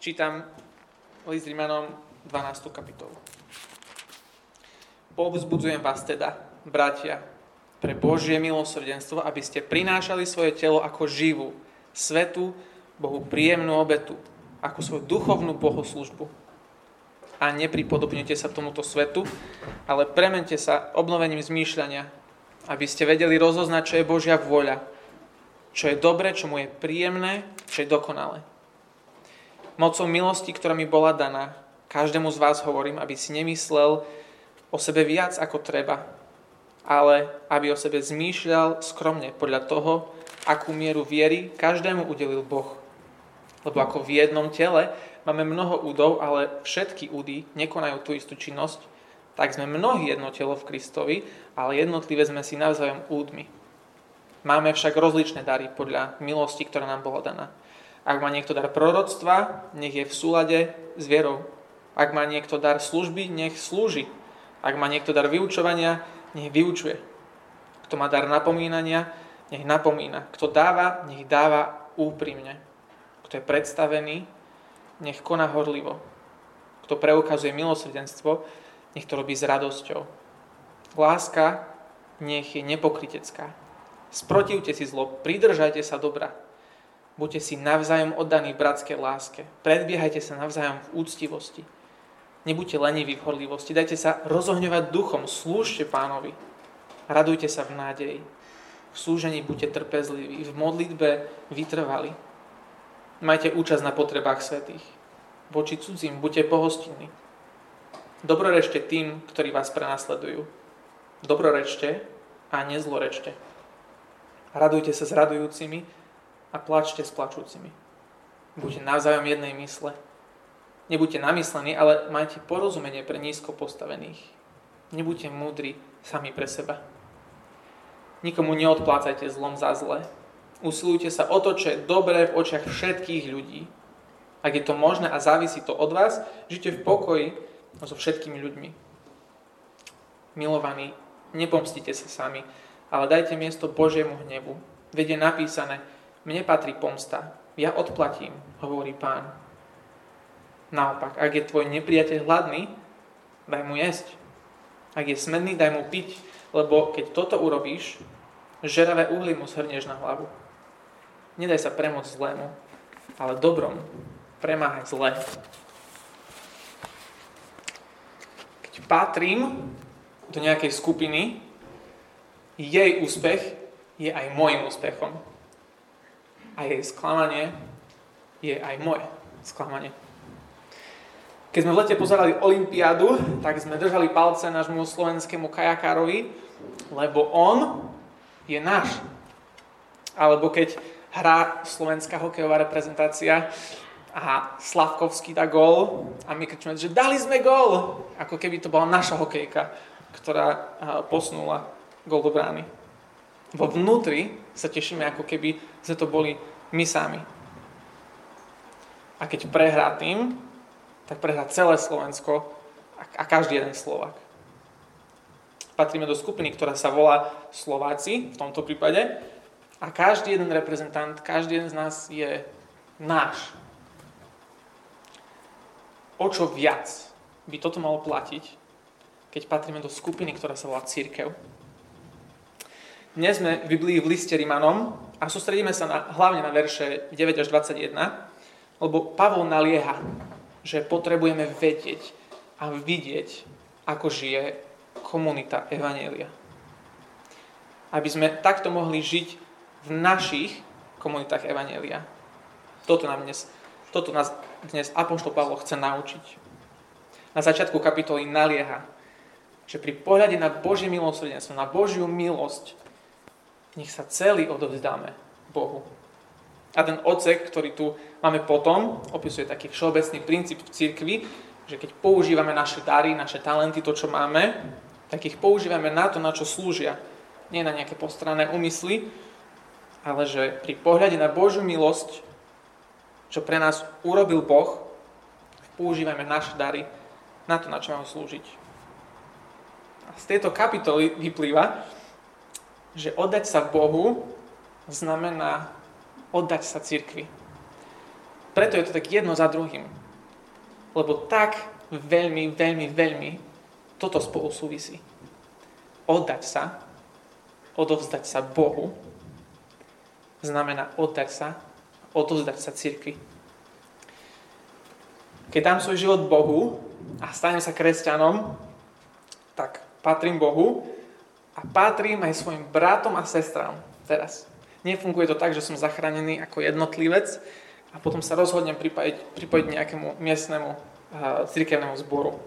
Čítam list Rímanom 12. kapitolu. Povzbudzujem vás teda, bratia, pre Božie milosrdenstvo, aby ste prinášali svoje telo ako živú, svetu, Bohu príjemnú obetu, ako svoju duchovnú bohoslužbu. A nepripodobnite sa tomuto svetu, ale premente sa obnovením zmýšľania, aby ste vedeli rozoznať, čo je Božia vôľa, čo je dobre, čo mu je príjemné, čo je dokonalé. Mocou milosti, ktorá mi bola daná, každému z vás hovorím, aby si nemyslel o sebe viac ako treba, ale aby o sebe zmýšľal skromne podľa toho, akú mieru viery každému udelil Boh. Lebo ako v jednom tele máme mnoho údov, ale všetky údy nekonajú tú istú činnosť, tak sme mnohí jedno telo v Kristovi, ale jednotlivé sme si navzájom údmi. Máme však rozličné dary podľa milosti, ktorá nám bola daná. Ak má niekto dar proroctva, nech je v súlade s vierou. Ak má niekto dar služby, nech slúži. Ak má niekto dar vyučovania, nech vyučuje. Kto má dar napomínania, nech napomína. Kto dáva, nech dáva úprimne. Kto je predstavený, nech koná horlivo. Kto preukazuje milosrdenstvo, nech to robí s radosťou. Láska nech je nepokritecká. Sprotivte si zlo, pridržajte sa dobra. Buďte si navzájom oddaní v bratskej láske. Predbiehajte sa navzájom v úctivosti. Nebuďte leniví v horlivosti. Dajte sa rozohňovať duchom. Slúžte pánovi. Radujte sa v nádeji. V súžení buďte trpezliví. V modlitbe vytrvali. Majte účasť na potrebách svetých. Voči cudzím buďte pohostinní. Dobrorečte tým, ktorí vás prenasledujú. Dobrorečte a nezlorečte. Radujte sa s radujúcimi a plačte s plačúcimi. Buďte navzájom jednej mysle. Nebuďte namyslení, ale majte porozumenie pre nízko postavených. Nebuďte múdri sami pre seba. Nikomu neodplácajte zlom za zle, Usilujte sa o to, čo je dobré v očiach všetkých ľudí. Ak je to možné a závisí to od vás, žite v pokoji so všetkými ľuďmi. Milovaní, nepomstite sa sami, ale dajte miesto Božiemu hnevu. Veď je napísané, mne patrí pomsta, ja odplatím, hovorí pán. Naopak, ak je tvoj nepriateľ hladný, daj mu jesť. Ak je smedný, daj mu piť, lebo keď toto urobíš, žeravé uhly mu shrnieš na hlavu. Nedaj sa premôcť zlému, ale dobrom premáhaj zle. Keď patrím do nejakej skupiny, jej úspech je aj môjim úspechom. A jej sklamanie je aj moje sklamanie. Keď sme v lete pozerali Olympiádu, tak sme držali palce nášmu slovenskému kajakárovi, lebo on je náš. Alebo keď hrá slovenská hokejová reprezentácia a Slavkovský dá gól a my kričíme, že dali sme gól, ako keby to bola naša hokejka, ktorá posunula gól do brány. Vo vnútri sa tešíme, ako keby sme to boli my sami. A keď prehrá tým, tak prehrá celé Slovensko a každý jeden Slovak. Patríme do skupiny, ktorá sa volá Slováci v tomto prípade a každý jeden reprezentant, každý jeden z nás je náš. O čo viac by toto malo platiť, keď patríme do skupiny, ktorá sa volá Církev. Dnes sme v Biblii v liste Rimanom a sústredíme sa na, hlavne na verše 9 až 21, lebo Pavol nalieha, že potrebujeme vedieť a vidieť, ako žije komunita Evanielia. Aby sme takto mohli žiť v našich komunitách Evanielia. Toto, nám dnes, toto nás dnes Apoštol Pavlo chce naučiť. Na začiatku kapitoly nalieha, že pri pohľade na Božie milosrdenstvo, na Božiu milosť, nech sa celý odovzdáme Bohu. A ten odsek, ktorý tu máme potom, opisuje taký všeobecný princíp v cirkvi, že keď používame naše dary, naše talenty, to, čo máme, tak ich používame na to, na čo slúžia. Nie na nejaké postranné úmysly, ale že pri pohľade na Božiu milosť, čo pre nás urobil Boh, používame naše dary na to, na čo máme slúžiť. A z tejto kapitoly vyplýva, že oddať sa Bohu znamená oddať sa cirkvi. preto je to tak jedno za druhým. Lebo tak veľmi, veľmi, veľmi toto spolu súvisí. Oddať sa, odovzdať sa Bohu, znamená oddať sa, odovzdať sa cirkvi. Keď dám svoj život Bohu a stanem sa kresťanom, tak patrím Bohu a patrím aj svojim bratom a sestrám teraz. Nefunguje to tak, že som zachránený ako jednotlivec a potom sa rozhodnem pripojiť, pripojiť nejakému miestnemu uh, cirkevnému zboru.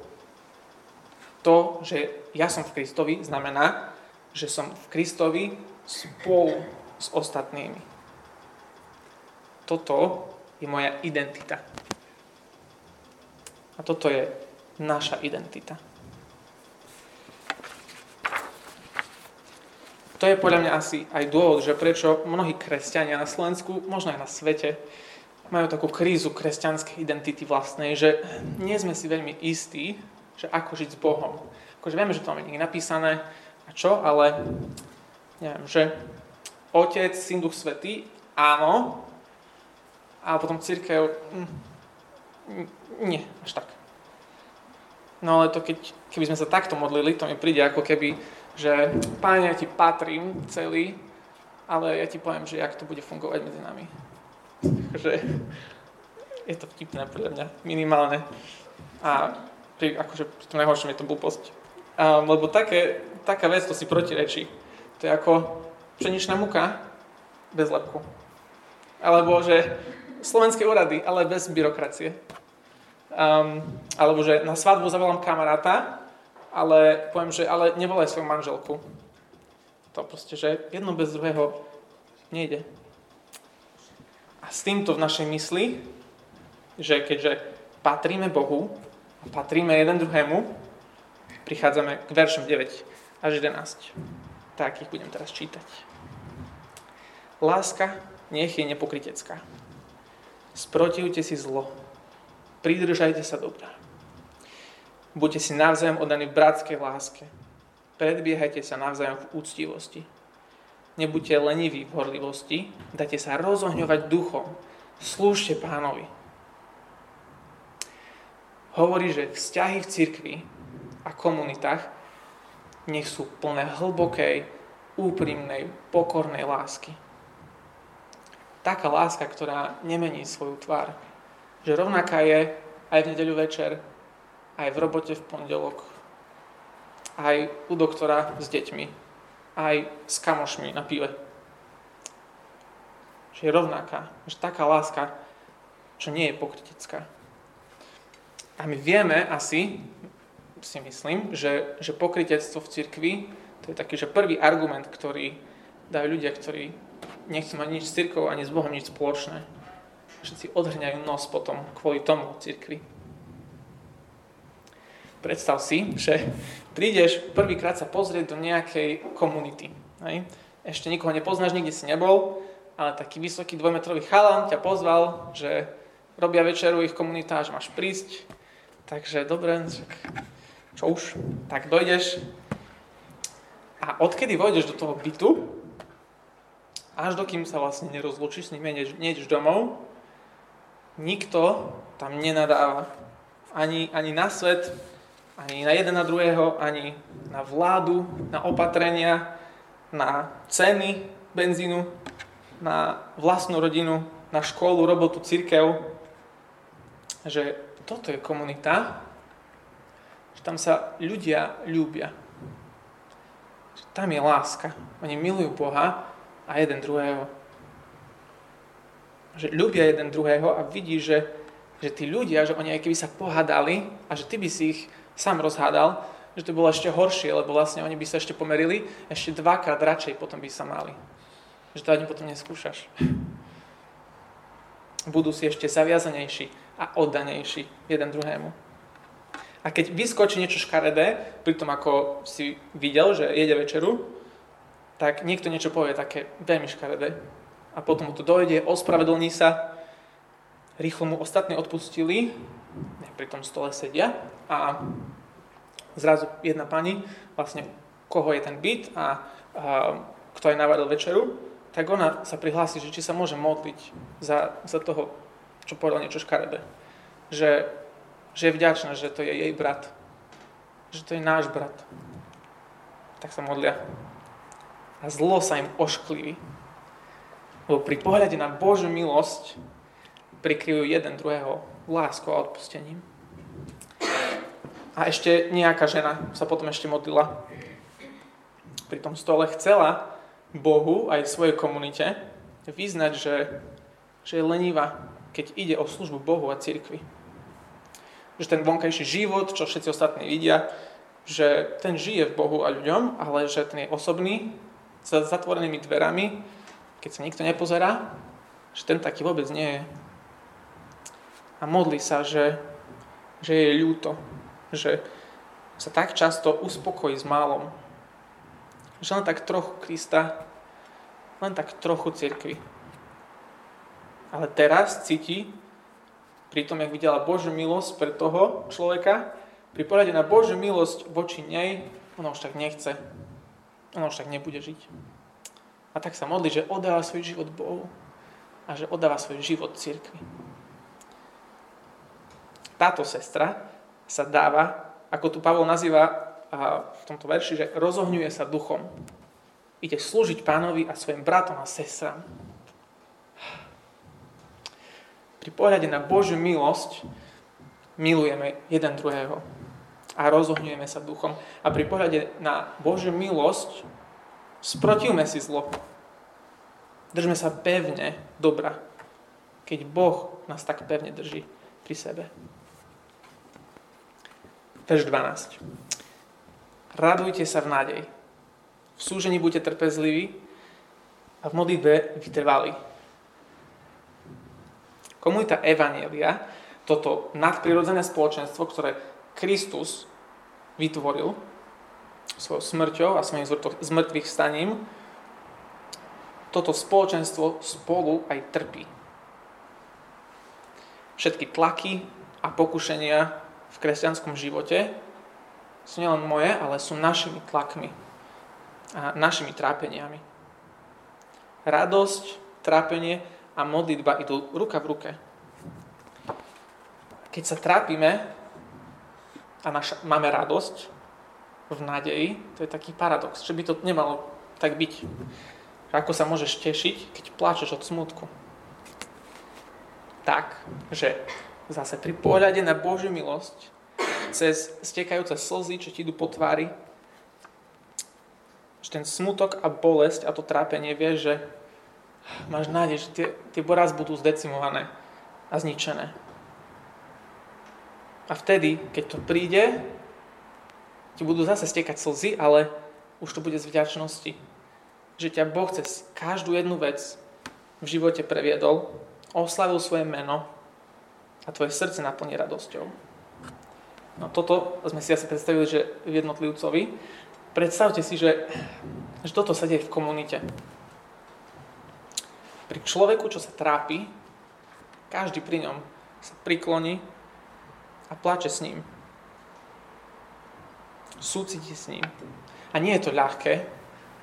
To, že ja som v Kristovi, znamená, že som v Kristovi spolu s ostatnými. Toto je moja identita. A toto je naša identita. To je podľa mňa asi aj dôvod, že prečo mnohí kresťania na Slovensku, možno aj na svete, majú takú krízu kresťanskej identity vlastnej, že nie sme si veľmi istí, že ako žiť s Bohom. Akože vieme, že to máme niekde napísané a čo, ale neviem, že Otec, Syn, Duch Svetý, áno, a potom církev, hm, nie, až tak. No ale to keď, keby sme sa takto modlili, to mi príde ako keby že Pane, ja ti patrím celý, ale ja ti poviem, že jak to bude fungovať medzi nami. že je to vtipné podľa mňa, minimálne. A pri, akože pri tom najhoršom je to blbosť. Um, lebo také, taká vec to si protirečí. To je ako pšeničná muka bez lepku. Alebo že slovenské úrady, ale bez byrokracie. Um, alebo že na svadbu zavolám kamaráta, ale poviem, že ale nevolaj svoju manželku. To proste, že jedno bez druhého nejde. A s týmto v našej mysli, že keďže patríme Bohu a patríme jeden druhému, prichádzame k veršom 9 až 11. Tak ich budem teraz čítať. Láska nech je nepokritecká. Sprotivte si zlo. Pridržajte sa dobrá. Buďte si navzájom oddaní v bratskej láske. Predbiehajte sa navzájom v úctivosti. Nebuďte leniví v horlivosti, dajte sa rozohňovať duchom. Slúžte pánovi. Hovorí, že vzťahy v cirkvi a komunitách nech sú plné hlbokej, úprimnej, pokornej lásky. Taká láska, ktorá nemení svoju tvár. Že rovnaká je aj v nedeľu večer, aj v robote v pondelok, aj u doktora s deťmi, aj s kamošmi na pive. Že je rovnaká, že taká láska, čo nie je pokrytecká. A my vieme asi, si myslím, že, že pokrytectvo v cirkvi, to je taký, že prvý argument, ktorý dajú ľudia, ktorí nechcú mať nič s cirkvou ani s Bohom nič spoločné. Všetci odhrňajú nos potom kvôli tomu cirkvi. Predstav si, že prídeš prvýkrát sa pozrieť do nejakej komunity. Hej? Ešte nikoho nepoznáš, nikde si nebol, ale taký vysoký dvojmetrový chalan ťa pozval, že robia večeru ich komunita, že máš prísť. Takže dobre, čo už, tak dojdeš. A odkedy vojdeš do toho bytu, až dokým sa vlastne nerozlučíš s ním, nejdeš domov, nikto tam nenadáva. Ani, ani na svet, ani na jeden na druhého, ani na vládu, na opatrenia, na ceny benzínu, na vlastnú rodinu, na školu, robotu, církev. Že toto je komunita, že tam sa ľudia ľúbia. Že tam je láska. Oni milujú Boha a jeden druhého. Že ľúbia jeden druhého a vidí, že, že tí ľudia, že oni aj keby sa pohádali a že ty by si ich sám rozhádal, že to bolo ešte horšie, lebo vlastne oni by sa ešte pomerili, ešte dvakrát radšej potom by sa mali. Že to ani potom neskúšaš. Budú si ešte zaviazanejší a oddanejší jeden druhému. A keď vyskočí niečo škaredé, pri tom ako si videl, že jede večeru, tak niekto niečo povie také veľmi škaredé. A potom mu to dojde, ospravedlní sa, rýchlo mu ostatní odpustili, pri tom stole sedia a zrazu jedna pani, vlastne koho je ten byt a, a kto aj navaril večeru, tak ona sa prihlási, že či sa môže modliť za, za toho čo povedal niečo škaredé. Že, že je vďačná, že to je jej brat. Že to je náš brat. Tak sa modlia. A zlo sa im oškliví. Lebo pri pohľade na Božiu milosť prikryjú jeden druhého láskou a odpustením. A ešte nejaká žena sa potom ešte modlila. Pri tom stole chcela Bohu aj svojej komunite vyznať, že, že je lenivá, keď ide o službu Bohu a cirkvi. Že ten vonkajší život, čo všetci ostatní vidia, že ten žije v Bohu a ľuďom, ale že ten je osobný, za zatvorenými dverami, keď sa nikto nepozerá, že ten taký vôbec nie je. A modlí sa, že, že je ľúto, že sa tak často uspokojí s málom, že len tak trochu Krista, len tak trochu cirkvi. Ale teraz cíti, pri tom, jak videla Božiu milosť pre toho človeka, pri pohľade na Božiu milosť voči nej, ona už tak nechce. Ona už tak nebude žiť. A tak sa modlí, že oddáva svoj život Bohu a že oddáva svoj život cirkvi. Táto sestra sa dáva, ako tu Pavol nazýva v tomto verši, že rozohňuje sa duchom. Ide slúžiť pánovi a svojim bratom a sestram. Pri pohľade na Božiu milosť milujeme jeden druhého a rozohňujeme sa duchom. A pri pohľade na Božiu milosť sprotivme si zlo. Držme sa pevne dobra, keď Boh nás tak pevne drží pri sebe. Verš 12. Radujte sa v nádej. V súžení buďte trpezliví a v modlitbe vytrvali. Komunita Evanielia, toto nadprirodzené spoločenstvo, ktoré Kristus vytvoril svojou smrťou a svojim zmrtvých staním, toto spoločenstvo spolu aj trpí. Všetky tlaky a pokušenia v kresťanskom živote sú nielen moje, ale sú našimi tlakmi a našimi trápeniami. Radosť, trápenie a modlitba idú ruka v ruke. Keď sa trápime a naša, máme radosť v nádeji, to je taký paradox, že by to nemalo tak byť. Ako sa môžeš tešiť, keď pláčeš od smutku? Tak, že zase pri pohľade na Božiu milosť cez stekajúce slzy, čo ti idú po tvári, že ten smutok a bolesť a to trápenie vie, že máš nádej, že tie, tie boraz budú zdecimované a zničené. A vtedy, keď to príde, ti budú zase stekať slzy, ale už to bude z vďačnosti. Že ťa Boh cez každú jednu vec v živote previedol, oslavil svoje meno a tvoje srdce naplní radosťou. No toto sme si asi predstavili, že v jednotlivcovi. Predstavte si, že, že toto sa deje v komunite. Pri človeku, čo sa trápi, každý pri ňom sa prikloní a plače s ním. Súciti s ním. A nie je to ľahké,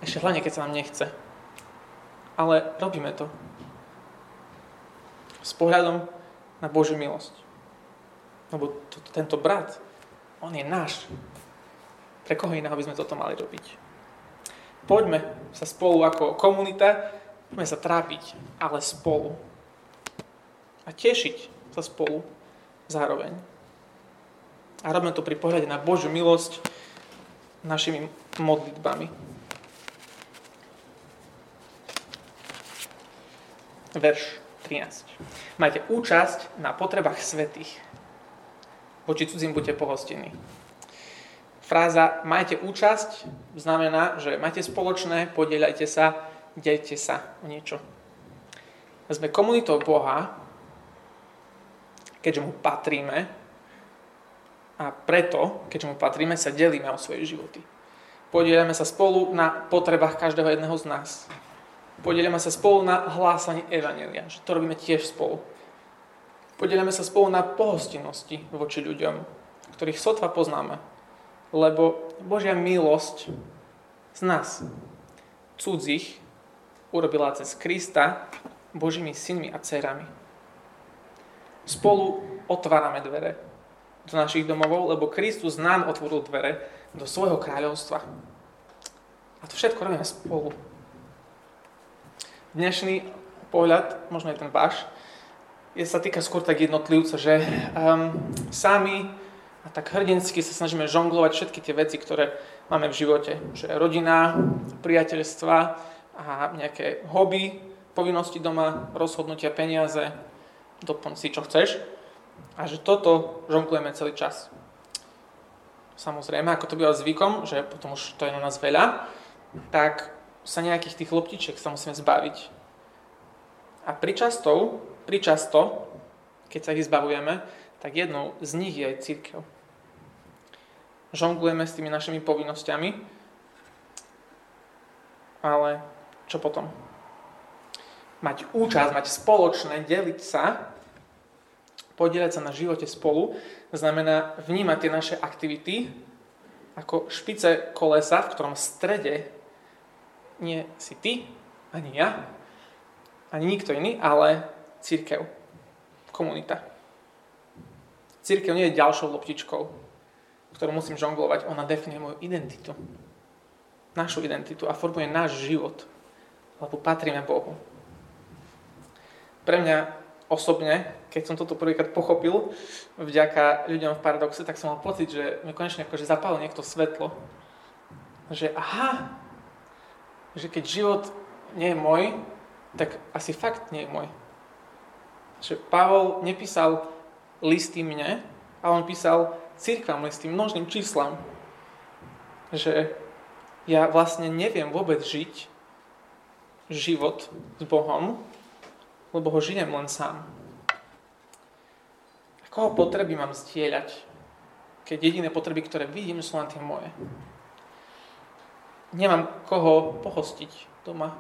ešte hlavne, keď sa nám nechce. Ale robíme to. S pohľadom na Božiu milosť. Lebo to, tento brat, on je náš. Pre koho iného by sme toto mali robiť? Poďme sa spolu ako komunita, poďme sa trápiť, ale spolu. A tešiť sa spolu zároveň. A robíme to pri pohľade na Božiu milosť našimi modlitbami. Verš 13. Majte účasť na potrebách svetých voči cudzím buďte pohostení. Fráza majte účasť znamená, že majte spoločné, podieľajte sa, delte sa o niečo. Sme komunitou Boha, keďže mu patríme a preto, keďže mu patríme, sa delíme o svoje životy. Podielame sa spolu na potrebách každého jedného z nás. Podielame sa spolu na hlásanie Evanelia, že to robíme tiež spolu. Podielame sa spolu na pohostinnosti voči ľuďom, ktorých sotva poznáme. Lebo Božia milosť z nás, cudzích, urobila cez Krista Božími synmi a dcerami. spolu otvárame dvere do našich domovov, lebo Kristus nám otvoril dvere do svojho kráľovstva. A to všetko robíme spolu. Dnešný pohľad, možno aj ten váš, je, sa týka skôr tak jednotlivca, že um, sami a tak hrdinsky sa snažíme žonglovať všetky tie veci, ktoré máme v živote. Že rodina, priateľstva a nejaké hobby, povinnosti doma, rozhodnutia, peniaze, doplň si čo chceš. A že toto žonglujeme celý čas. Samozrejme, ako to býva zvykom, že potom už to je na nás veľa, tak sa nejakých tých loptičiek sa musíme zbaviť. A pričasto, pričasto, keď sa ich zbavujeme, tak jednou z nich je aj církev. Žonglujeme s tými našimi povinnosťami, ale čo potom? Mať účasť, mať spoločné, deliť sa, podielať sa na živote spolu, znamená vnímať tie naše aktivity ako špice kolesa, v ktorom strede nie si ty, ani ja, ani nikto iný, ale církev, komunita. Církev nie je ďalšou loptičkou, ktorú musím žonglovať. Ona definuje moju identitu. Našu identitu a formuje náš život. Lebo patríme Bohu. Pre mňa osobne, keď som toto prvýkrát pochopil, vďaka ľuďom v paradoxe, tak som mal pocit, že mi konečne akože zapálil niekto svetlo. Že aha, že keď život nie je môj, tak asi fakt nie je môj. Že Pavol nepísal listy mne, ale on písal církvam listy, množným číslam. Že ja vlastne neviem vôbec žiť život s Bohom, lebo ho žijem len sám. A koho potreby mám zdieľať, keď jediné potreby, ktoré vidím, sú len tie moje? Nemám koho pohostiť doma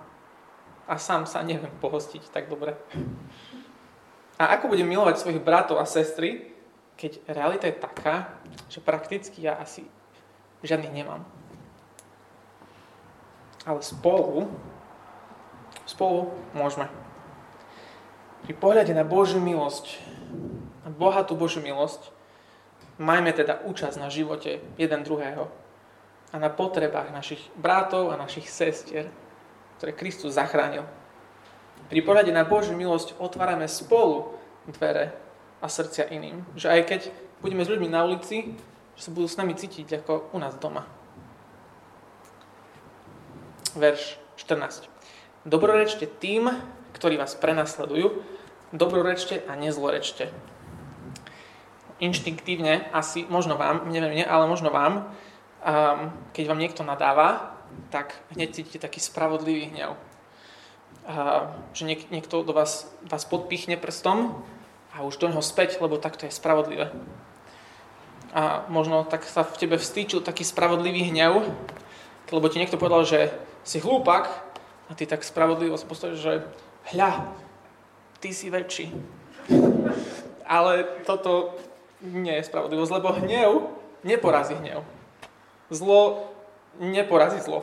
a sám sa neviem pohostiť tak dobre. A ako budem milovať svojich bratov a sestry, keď realita je taká, že prakticky ja asi žiadnych nemám. Ale spolu, spolu môžeme. Pri pohľade na Božiu milosť, na bohatú Božiu milosť, majme teda účasť na živote jeden druhého a na potrebách našich bratov a našich sestier, ktoré Kristus zachránil. Pri pohľade na Božiu milosť otvárame spolu dvere a srdcia iným. Že aj keď budeme s ľuďmi na ulici, že sa budú s nami cítiť ako u nás doma. Verš 14. Dobrorečte tým, ktorí vás prenasledujú, dobrorečte a nezlorečte. Inštinktívne, asi, možno vám, neviem, nie, ale možno vám, um, keď vám niekto nadáva, tak hneď cítite taký spravodlivý hnev a, že niek- niekto do vás, vás podpichne prstom a už do neho späť, lebo takto je spravodlivé. A možno tak sa v tebe vstýčil taký spravodlivý hnev, lebo ti niekto povedal, že si hlúpak a ty tak spravodlivo sa že hľa, ty si väčší. Ale toto nie je spravodlivosť, lebo hnev neporazí hnev. Zlo neporazí zlo.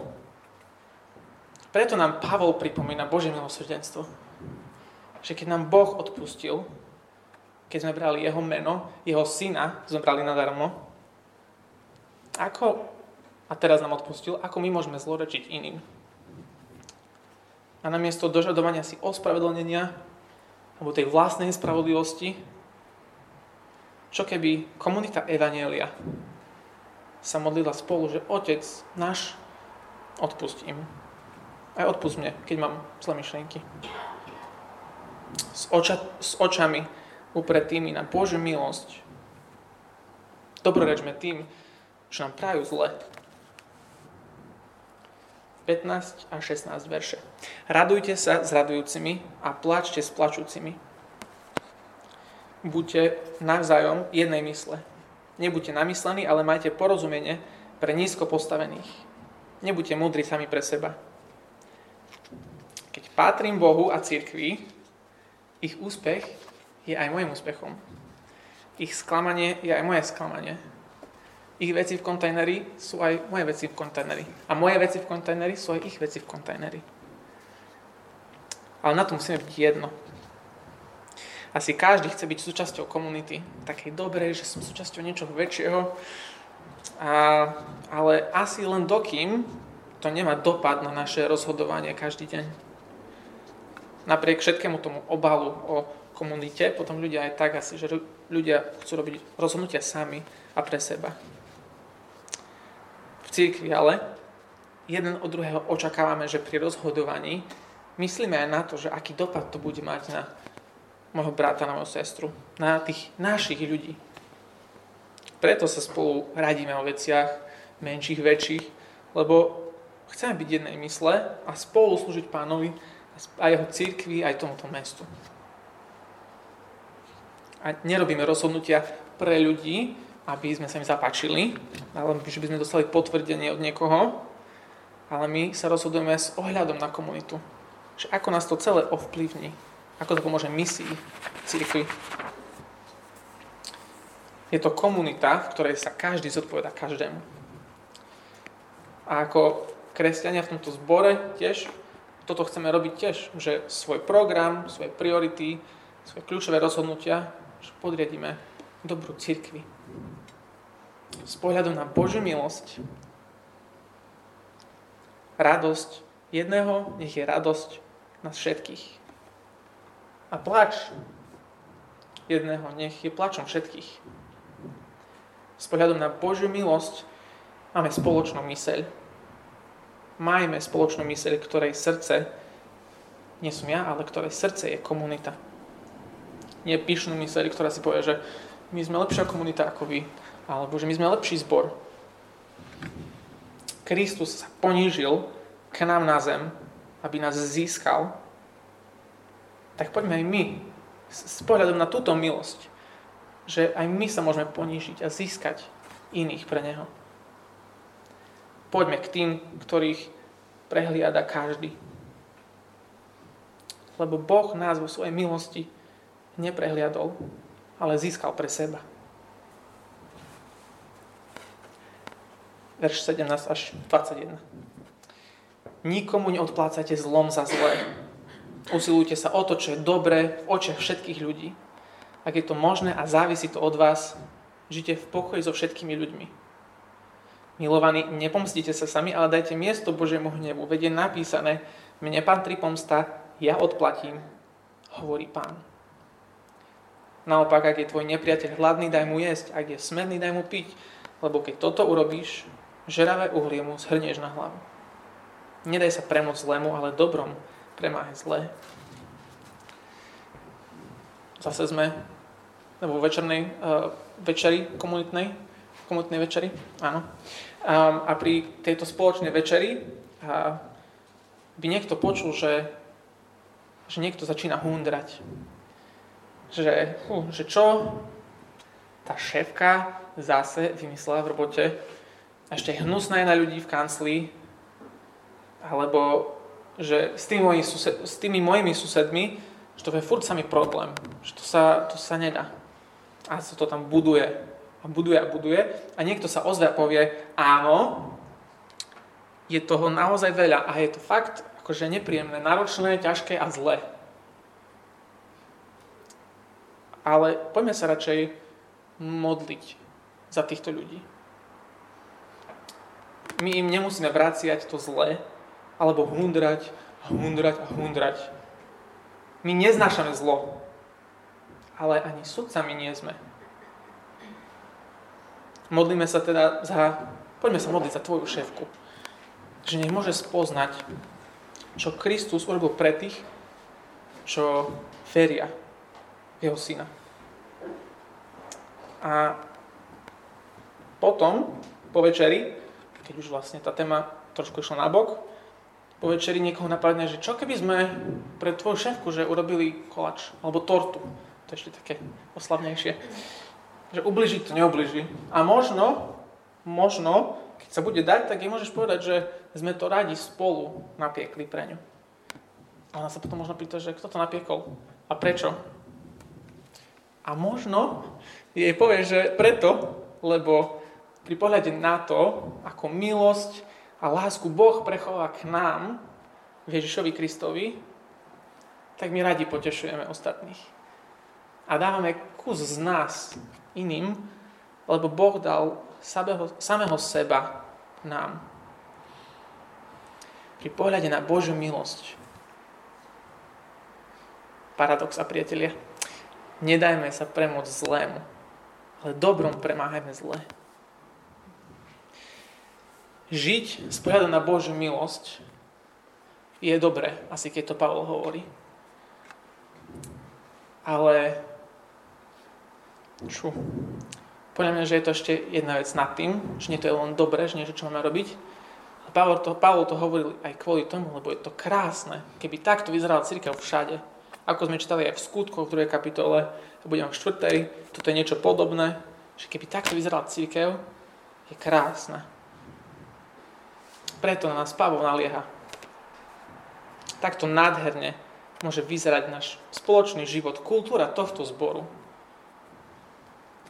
Preto nám Pavol pripomína Božie milosrdenstvo. Že keď nám Boh odpustil, keď sme brali jeho meno, jeho syna sme brali nadarmo, ako, a teraz nám odpustil, ako my môžeme zlorečiť iným. A namiesto dožadovania si ospravedlnenia, alebo tej vlastnej spravodlivosti, čo keby komunita Evanielia sa modlila spolu, že Otec náš, odpustím. Aj odpust mne, keď mám zlé myšlienky. S, oča, s očami upretými na Božiu milosť. Dobrorečme tým, čo nám prajú zle. 15 a 16 verše. Radujte sa s radujúcimi a plačte s plačúcimi. Buďte navzájom jednej mysle. Nebuďte namyslení, ale majte porozumenie pre nízko postavených. Nebuďte múdri sami pre seba patrím Bohu a církvi, ich úspech je aj môjim úspechom. Ich sklamanie je aj moje sklamanie. Ich veci v kontajneri sú aj moje veci v kontajneri. A moje veci v kontajneri sú aj ich veci v kontajneri. Ale na to musíme byť jedno. Asi každý chce byť súčasťou komunity. Takej dobrej, že som súčasťou niečoho väčšieho. A, ale asi len dokým to nemá dopad na naše rozhodovanie každý deň. Napriek všetkému tomu obalu o komunite, potom ľudia aj tak asi, že ľudia chcú robiť rozhodnutia sami a pre seba. V církvi ale jeden od druhého očakávame, že pri rozhodovaní myslíme aj na to, že aký dopad to bude mať na môjho brata, na moju sestru, na tých našich ľudí. Preto sa spolu radíme o veciach, menších, väčších, lebo chceme byť jednej mysle a spolu slúžiť pánovi a jeho církvi aj tomuto mestu. A nerobíme rozhodnutia pre ľudí, aby sme sa im zapáčili, alebo že by sme dostali potvrdenie od niekoho, ale my sa rozhodujeme s ohľadom na komunitu. Že ako nás to celé ovplyvní, ako to pomôže misii církvi. Je to komunita, v ktorej sa každý zodpoveda každému. A ako kresťania v tomto zbore tiež toto chceme robiť tiež, že svoj program, svoje priority, svoje kľúčové rozhodnutia že podriadíme dobrú církvi. S pohľadom na Božiu milosť, radosť jedného, nech je radosť nás všetkých. A plač jedného, nech je plačom všetkých. S pohľadom na Božiu milosť máme spoločnú myseľ, majme spoločnú myseľ, ktorej srdce, nie som ja, ale ktorej srdce je komunita. Nie píšnú myseľ, ktorá si povie, že my sme lepšia komunita ako vy, alebo že my sme lepší zbor. Kristus sa ponížil k nám na zem, aby nás získal, tak poďme aj my s pohľadom na túto milosť, že aj my sa môžeme ponížiť a získať iných pre Neho. Poďme k tým, ktorých prehliada každý. Lebo Boh nás vo svojej milosti neprehliadol, ale získal pre seba. Verš 17 až 21. Nikomu neodplácajte zlom za zlé. Usilujte sa o to, čo je dobré v očiach všetkých ľudí. Ak je to možné a závisí to od vás, žite v pokoji so všetkými ľuďmi. Milovaní, nepomstíte sa sami, ale dajte miesto Božiemu hnevu. Veď je napísané, mne patrí pomsta, ja odplatím, hovorí pán. Naopak, ak je tvoj nepriateľ hladný, daj mu jesť, ak je smedný, daj mu piť, lebo keď toto urobíš, žeravé uhlie mu zhrnieš na hlavu. Nedaj sa premôcť zlému, ale dobrom premáhaj zlé. Zase sme vo večernej uh, večeri komunitnej, komunitnej večeri, áno. A, a pri tejto spoločnej večeri a, by niekto počul, že, že niekto začína hundrať. Že, uh, že čo? Tá šéfka zase vymyslela v robote a ešte hnusná je na ľudí v kancli, alebo že s tými, moji sused, s tými mojimi susedmi, že to je furt samý problém, že to sa, to sa nedá. A sa to tam buduje a buduje a buduje a niekto sa ozve a povie, áno, je toho naozaj veľa a je to fakt akože nepríjemné, náročné, ťažké a zlé. Ale poďme sa radšej modliť za týchto ľudí. My im nemusíme vraciať to zlé, alebo hundrať hundrať a hundrať. My neznášame zlo, ale ani sudcami nie sme. Modlíme sa teda za, poďme sa modliť za tvoju šéfku. Že nech môže spoznať, čo Kristus urobil pre tých, čo feria jeho syna. A potom, po večeri, keď už vlastne tá téma trošku išla na bok, po večeri niekoho napadne, že čo keby sme pre tvoju šéfku, že urobili kolač alebo tortu. To je ešte také oslavnejšie že ubližiť to neubliží. A možno, možno, keď sa bude dať, tak jej môžeš povedať, že sme to radi spolu napiekli pre ňu. A ona sa potom možno pýta, že kto to napiekol a prečo. A možno jej povie, že preto, lebo pri pohľade na to, ako milosť a lásku Boh prechová k nám, Ježišovi Kristovi, tak my radi potešujeme ostatných. a dávame kus z nás iným, lebo Boh dal samého, samého seba nám. Pri pohľade na Božiu milosť. Paradox a priatelia. Nedajme sa premôcť zlému, ale dobrom premáhajme zlé. Žiť s pohľadom na Božiu milosť je dobre, asi keď to Pavol hovorí. Ale čo? Podľa mňa, že je to ešte jedna vec nad tým, že nie to je len dobré, že niečo, čo máme robiť. A Pavol to, Pavol to hovoril aj kvôli tomu, lebo je to krásne. Keby takto vyzerala církev všade, ako sme čítali aj v skutkoch v 2. kapitole, a budem v 4. toto je niečo podobné, že keby takto vyzerala církev, je krásna. Preto na nás Pavol nalieha. Takto nádherne môže vyzerať náš spoločný život, kultúra tohto zboru.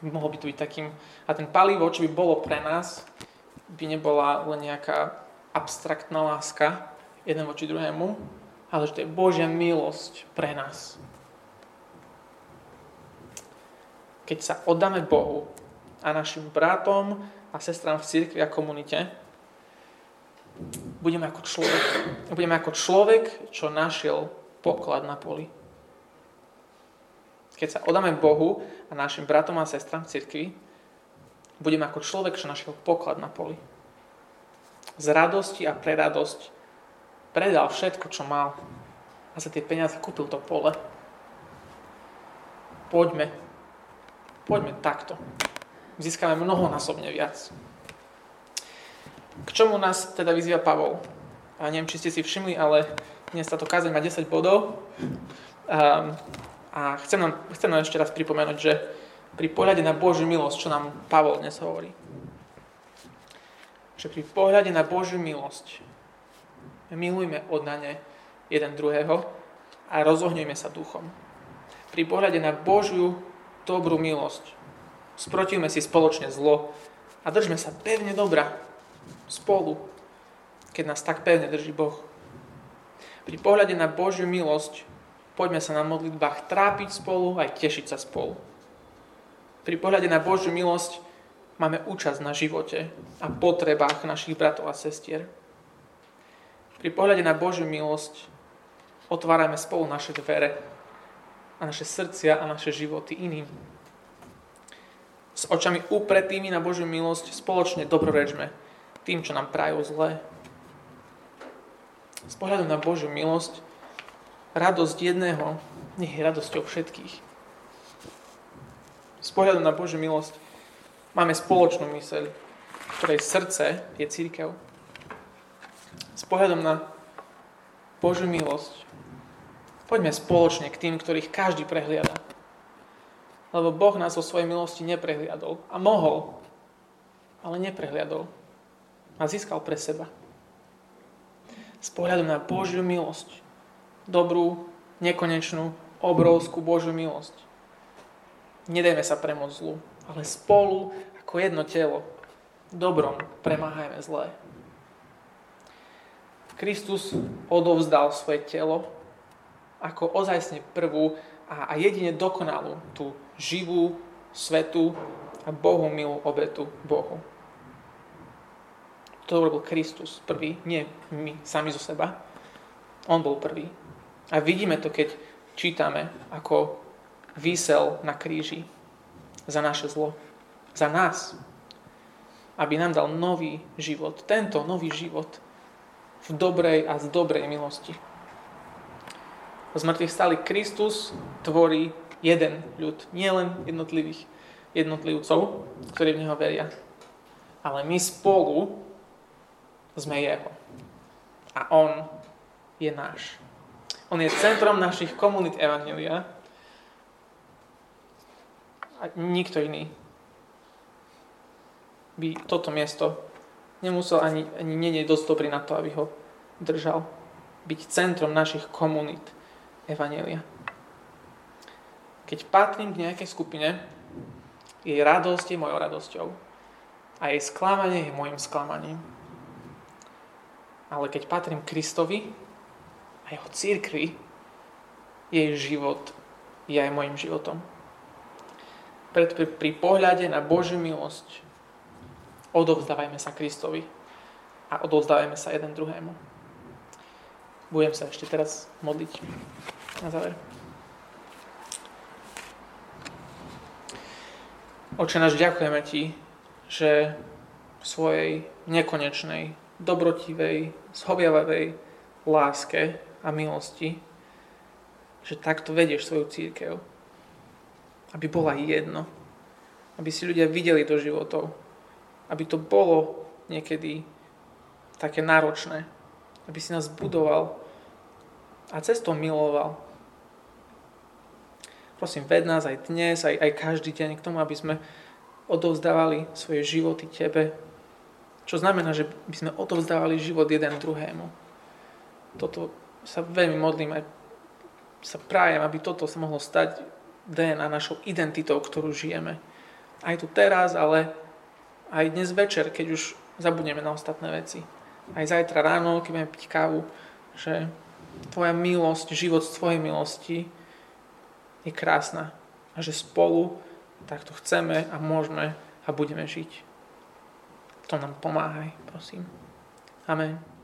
Mohol by to byť takým... A ten palivo, čo by bolo pre nás, by nebola len nejaká abstraktná láska jeden voči druhému, ale že to je Božia milosť pre nás. Keď sa oddáme Bohu a našim bratom a sestrám v cirkvi a komunite, budeme ako človek. Budeme ako človek, čo našiel poklad na poli. Keď sa odáme Bohu a našim bratom a sestrám v cirkvi, budeme ako človek, čo našiel poklad na poli. Z radosti a pre radosť predal všetko, čo mal a za tie peniaze kúpil to pole. Poďme. Poďme takto. Získame mnohonásobne viac. K čomu nás teda vyzýva Pavol? A neviem, či ste si všimli, ale dnes táto kázeň má 10 bodov. Um, a chcem nám, chcem nám ešte raz pripomenúť, že pri pohľade na Božiu milosť, čo nám Pavol dnes hovorí, že pri pohľade na Božiu milosť milujme oddane jeden druhého a rozohnujme sa duchom. Pri pohľade na Božiu dobrú milosť sprotivme si spoločne zlo a držme sa pevne dobra spolu, keď nás tak pevne drží Boh. Pri pohľade na Božiu milosť poďme sa na modlitbách trápiť spolu aj tešiť sa spolu. Pri pohľade na Božiu milosť máme účasť na živote a potrebách našich bratov a sestier. Pri pohľade na Božiu milosť otvárame spolu naše dvere a naše srdcia a naše životy iným. S očami upretými na Božiu milosť spoločne dobrorečme tým, čo nám prajú zlé. Z pohľadu na Božiu milosť radosť jedného nech je radosťou všetkých. Z pohľadu na Božiu milosť máme spoločnú myseľ, ktorej srdce je církev s pohľadom na Božiu milosť, poďme spoločne k tým, ktorých každý prehliada. Lebo Boh nás o svojej milosti neprehliadol. A mohol, ale neprehliadol. A získal pre seba. S pohľadom na Božiu milosť, dobrú, nekonečnú, obrovskú Božiu milosť. Nedajme sa premôcť zlu, ale spolu, ako jedno telo, dobrom premáhajme zlé. Kristus odovzdal svoje telo ako ozajstne prvú a jedine dokonalú tú živú, svetú a Bohu milú obetu Bohu. To robil Kristus prvý, nie my sami zo seba. On bol prvý. A vidíme to, keď čítame, ako vysel na kríži za naše zlo. Za nás. Aby nám dal nový život. Tento nový život v dobrej a z dobrej milosti. Z mŕtvych stali Kristus tvorí jeden ľud, nielen jednotlivých jednotlivcov, ktorí v Neho veria. Ale my spolu sme Jeho. A On je náš. On je centrom našich komunít Evangelia a nikto iný by toto miesto nemusel ani, ani nie dosť dobrý na to, aby ho držal. Byť centrom našich komunít Evanelia. Keď patrím k nejakej skupine, jej radosť je mojou radosťou. A jej sklamanie je môjim sklamaním. Ale keď patrím Kristovi a jeho církvi, jej život je aj môjim životom. preto pri pohľade na Božiu milosť odovzdávajme sa Kristovi a odovzdávajme sa jeden druhému. Budem sa ešte teraz modliť na záver. Oče náš, ďakujeme Ti, že v svojej nekonečnej, dobrotivej, zhoviavavej láske a milosti, že takto vedieš svoju církev. Aby bola jedno. Aby si ľudia videli do životov. Aby to bolo niekedy také náročné. Aby si nás budoval a cestou miloval. Prosím, ved nás aj dnes, aj, aj každý deň k tomu, aby sme odovzdávali svoje životy Tebe. Čo znamená, že by sme odovzdávali život jeden druhému. Toto sa veľmi modlím aj sa prajem, aby toto sa mohlo stať DNA našou identitou, ktorú žijeme. Aj tu teraz, ale aj dnes večer, keď už zabudneme na ostatné veci. Aj zajtra ráno, keď budeme piť kávu, že tvoja milosť, život z tvojej milosti je krásna. A že spolu takto chceme a môžeme a budeme žiť. V tom nám pomáhaj, prosím. Amen.